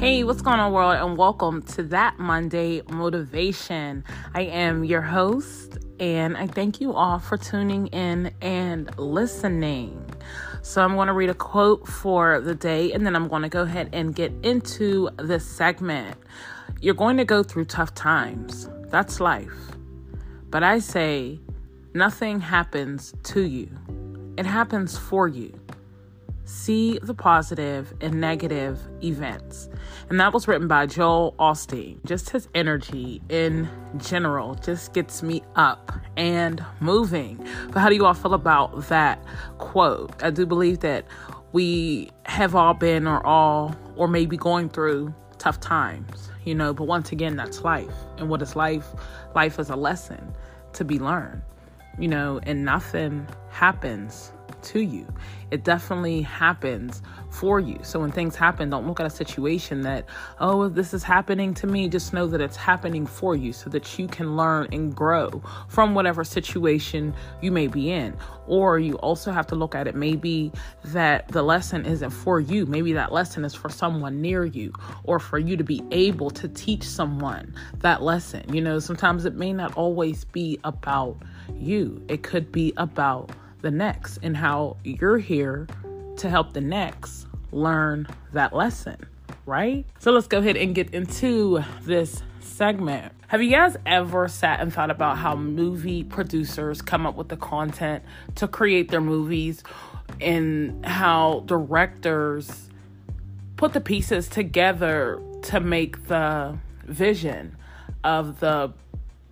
Hey, what's going on, world? And welcome to that Monday motivation. I am your host, and I thank you all for tuning in and listening. So, I'm going to read a quote for the day, and then I'm going to go ahead and get into this segment. You're going to go through tough times, that's life. But I say, nothing happens to you, it happens for you see the and negative events. And that was written by Joel Osteen. Just his energy in general just gets me up and moving. But how do you all feel about that quote? I do believe that we have all been or all or maybe going through tough times, you know, but once again, that's life. And what is life? Life is a lesson to be learned, you know, and nothing happens to you. It definitely happens for you. So when things happen, don't look at a situation that, oh, this is happening to me. Just know that it's happening for you so that you can learn and grow from whatever situation you may be in. Or you also have to look at it maybe that the lesson isn't for you. Maybe that lesson is for someone near you or for you to be able to teach someone that lesson. You know, sometimes it may not always be about you, it could be about the next and how you're here to help the next learn that lesson, right? So let's go ahead and get into this segment. Have you guys ever sat and thought about how movie producers come up with the content to create their movies and how directors put the pieces together to make the vision of the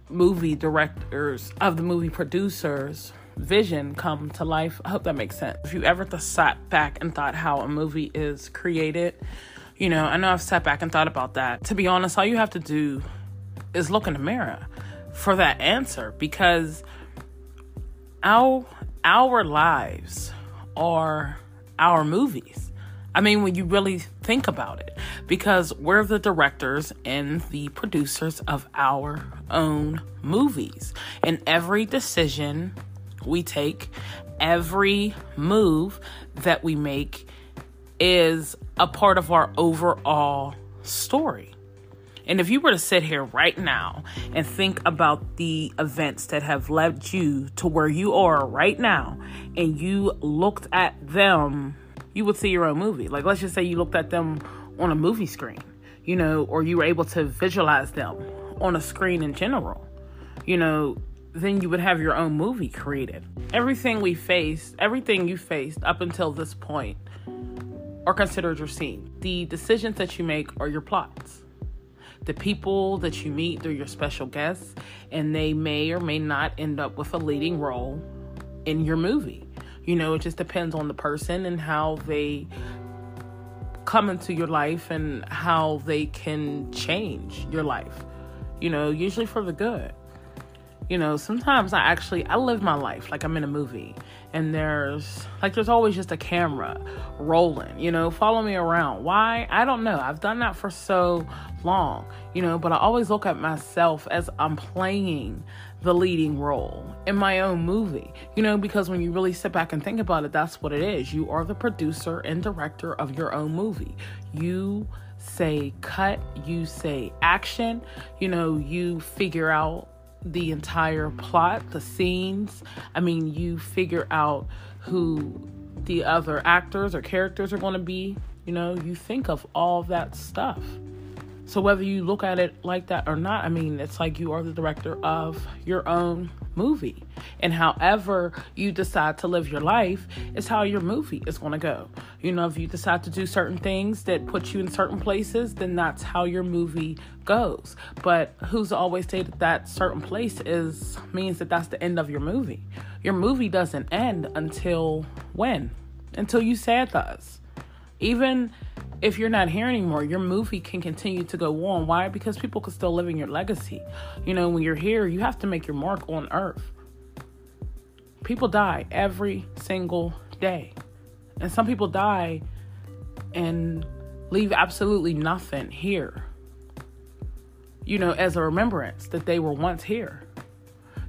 movie directors, of the movie producers vision come to life. I hope that makes sense. If you ever sat back and thought how a movie is created, you know, I know I've sat back and thought about that. To be honest, all you have to do is look in the mirror for that answer because our our lives are our movies. I mean, when you really think about it, because we're the directors and the producers of our own movies, and every decision we take, every move that we make is a part of our overall story. And if you were to sit here right now and think about the events that have led you to where you are right now, and you looked at them, you would see your own movie. Like, let's just say you looked at them on a movie screen, you know, or you were able to visualize them on a screen in general. You know, then you would have your own movie created. Everything we faced, everything you faced up until this point are considered your scene. The decisions that you make are your plots. The people that you meet, they're your special guests, and they may or may not end up with a leading role in your movie. You know, it just depends on the person and how they come into your life and how they can change your life. You know, usually for the good you know sometimes i actually i live my life like i'm in a movie. And there's like there's always just a camera rolling you know follow me around. Why? I don't know. I've done that for so long you know but i always look at myself as i'm playing the leading role in my own movie you know because when you really sit back and think about it that's what it is. You are the producer and director of your own movie. You say cut you say action you know you figure out the entire plot, the scenes. I mean, you figure out who the other actors or characters are going to be. You know, you think of all that stuff. So whether you look at it like that or not, I mean, it's like you are the director of your own movie. And however you decide to live your life is how your movie is going to go. You know, if you decide to do certain things that put you in certain places, then that's how your movie goes. But who's always stated that certain place is means that that's the end of your movie. Your movie doesn't end until when? Until you say it does. Even if you're not here anymore, your movie can continue to go on. Why? Because people can still live in your legacy. You know, when you're here, you have to make your mark on earth. People die every single day. And some people die and leave absolutely nothing here. You know, as a remembrance that they were once here.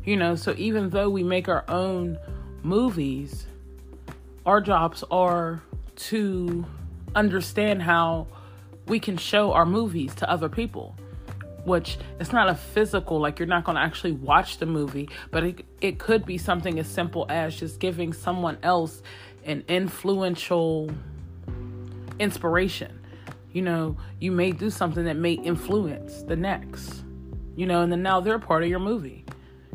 You know, so even though we make our own movies, our jobs are to understand how we can show our movies to other people which it's not a physical like you're not going to actually watch the movie but it, it could be something as simple as just giving someone else an influential inspiration. You know you may do something that may influence the next you know and then now they're part of your movie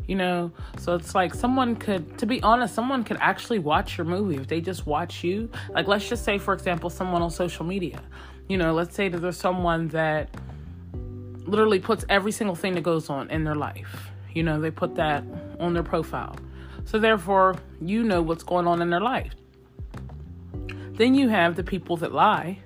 you know? So it's like someone could to be honest someone could actually watch your movie if they just watch you. Like let's just say for example someone on social media. You know let's say that there's someone that literally puts every single thing that goes on in their life. You know they put that on their profile. So therefore you know what's going on in their life. Then you have the people that lie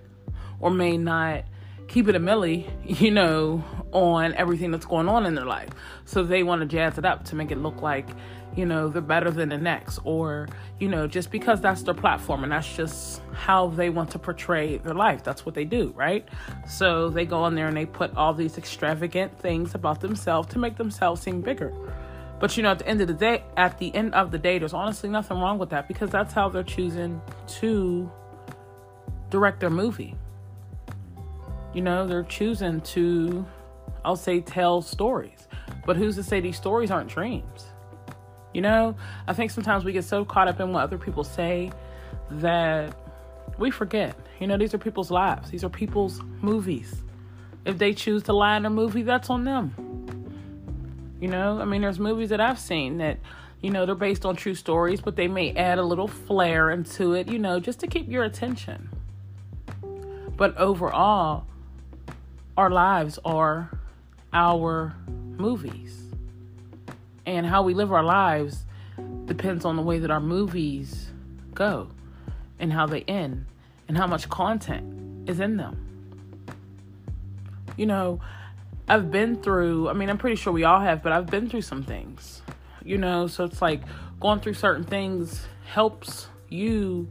or may not keep it a millie you know on everything that's going on in their life. So they want to jazz it up to make it look like, you know, they're better than the next, or, you know, just because that's their platform and that's just how they want to portray their life. That's what they do, right? So they go on there and they put all these extravagant things about themselves to make themselves seem bigger. But you know, at the end of the day, at the end of the day, there's honestly nothing wrong with that because that's how they're choosing to direct their movie. You know, they're choosing to I'll say tell stories. But who's to say these stories aren't dreams? You know, I think sometimes we get so caught up in what other people say that we forget. You know, these are people's lives, these are people's movies. If they choose to lie in a movie, that's on them. You know, I mean, there's movies that I've seen that, you know, they're based on true stories, but they may add a little flair into it, you know, just to keep your attention. But overall, our lives are our movies. And how we live our lives depends on the way that our movies go and how they end and how much content is in them. You know, I've been through, I mean, I'm pretty sure we all have, but I've been through some things. You know, so it's like going through certain things helps you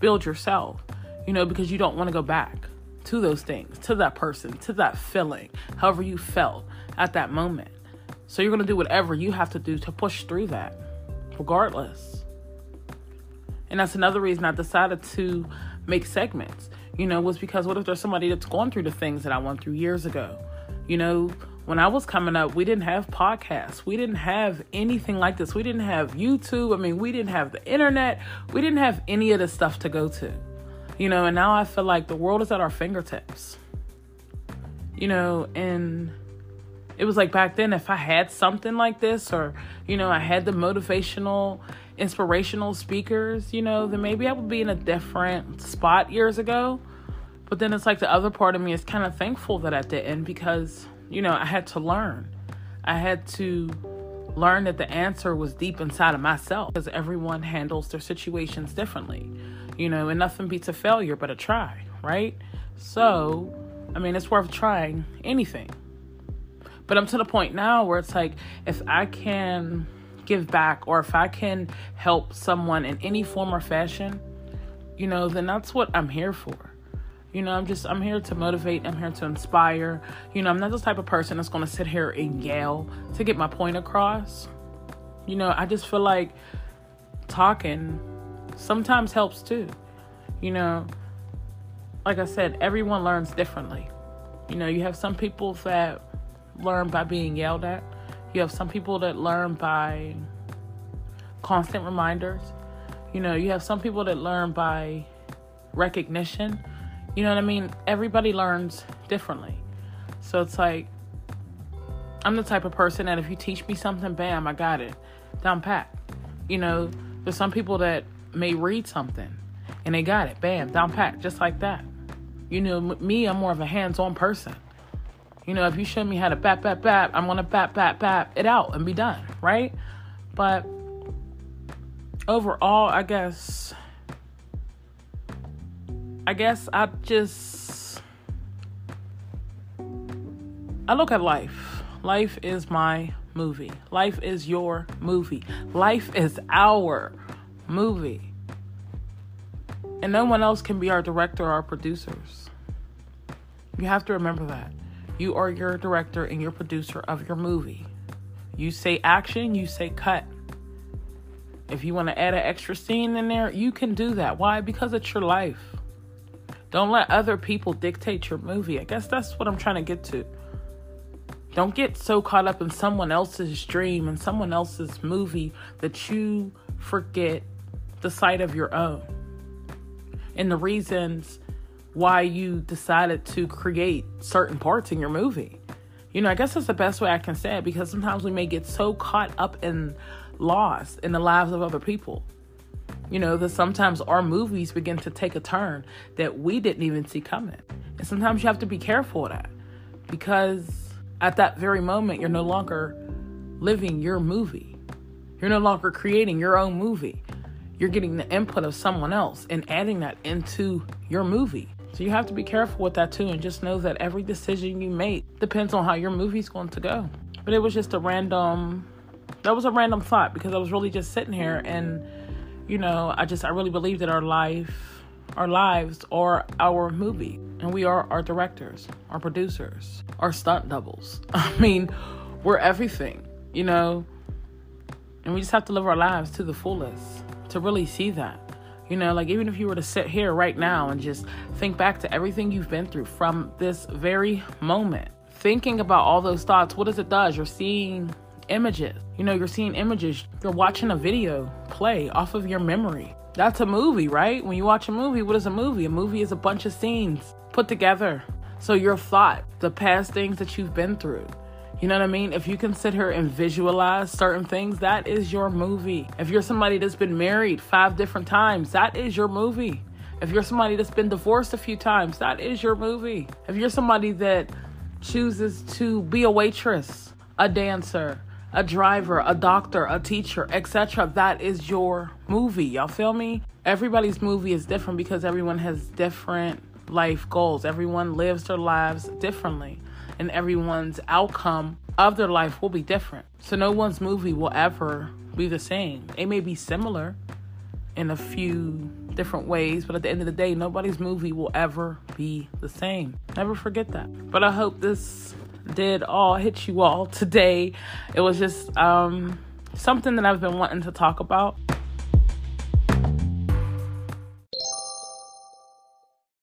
build yourself, you know, because you don't want to go back to those things, to that person, to that feeling, however you felt at that moment. So you're going to do whatever you have to do to push through that, regardless. And that's another reason I decided to make segments, you know, was because what if there's somebody that's gone through the things that I went through years ago? You know, when I was coming up, we didn't have podcasts. We didn't have anything like this. We didn't have YouTube. I mean, we didn't have the internet. We didn't have any of this stuff to go to. You know, and now I feel like the world is at our fingertips. You know, and it was like back then, if I had something like this, or, you know, I had the motivational, inspirational speakers, you know, then maybe I would be in a different spot years ago. But then it's like the other part of me is kind of thankful that I didn't because, you know, I had to learn. I had to learn that the answer was deep inside of myself because everyone handles their situations differently you know, and nothing beats a failure but a try, right? So, I mean, it's worth trying anything. But I'm to the point now where it's like, if I can give back or if I can help someone in any form or fashion, you know, then that's what I'm here for. You know, I'm just, I'm here to motivate, I'm here to inspire. You know, I'm not the type of person that's going to sit here and yell to get my point across. You know, I just feel like talking sometimes helps too. You know, like I said, everyone learns differently. You know, you have some people that learn by being yelled at, you have some people that learn by constant reminders. You know, you have some people that learn by recognition. You know what I mean? Everybody learns differently. So it's like, I'm the type of person that if you teach me something, bam, I got it down pat. You know, there's some people that may read something and they got it, bam, down pat, just like that. You know, me, I'm more of a hands on person. You know, if you show me how to bat, bat, bat, I'm gonna bat, bat, bat it out and be done, right? But overall, I guess, I guess I just, I look at life. Life is my movie. Life is your movie. Life is our movie. And no one else can be our director or our producers. You have to remember that. You are your director and your producer of your movie. You say action, you say cut. If you want to add an extra scene in there, you can do that. Why? Because it's your life. Don't let other people dictate your movie. I guess that's what I'm trying to get to. Don't get so caught up in someone else's dream and someone else's movie that you forget the sight of your own and the reasons why you decided to create certain parts in your movie. You know, I guess that's the best way I can say it because sometimes we may get so caught up and lost in the lives of other people. You know, that sometimes our movies begin to take a turn that we didn't even see coming. And sometimes you have to be careful of that because at that very moment, you're no longer living your movie. You're no longer creating your own movie. You're getting the input of someone else and adding that into your movie. So you have to be careful with that too and just know that every decision you make depends on how your movie's going to go. But it was just a random that was a random thought because I was really just sitting here and you know, I just I really believe that our life our lives are our movie and we are our directors, our producers, our stunt doubles. I mean, we're everything, you know. And we just have to live our lives to the fullest to really see that. You know, like even if you were to sit here right now and just think back to everything you've been through from this very moment, thinking about all those thoughts, what does it does? You're seeing images. You know, you're seeing images. You're watching a video play off of your memory. That's a movie, right? When you watch a movie, what is a movie? A movie is a bunch of scenes put together. So your thought, the past things that you've been through, you know what I mean? If you can sit here and visualize certain things, that is your movie. If you're somebody that's been married five different times, that is your movie. If you're somebody that's been divorced a few times, that is your movie. If you're somebody that chooses to be a waitress, a dancer, a driver, a doctor, a teacher, etc., that is your movie. Y'all feel me? Everybody's movie is different because everyone has different life goals. Everyone lives their lives differently and everyone's outcome of their life will be different. So no one's movie will ever be the same. It may be similar in a few different ways, but at the end of the day, nobody's movie will ever be the same. Never forget that. But I hope this did all hit you all today. It was just um, something that I've been wanting to talk about.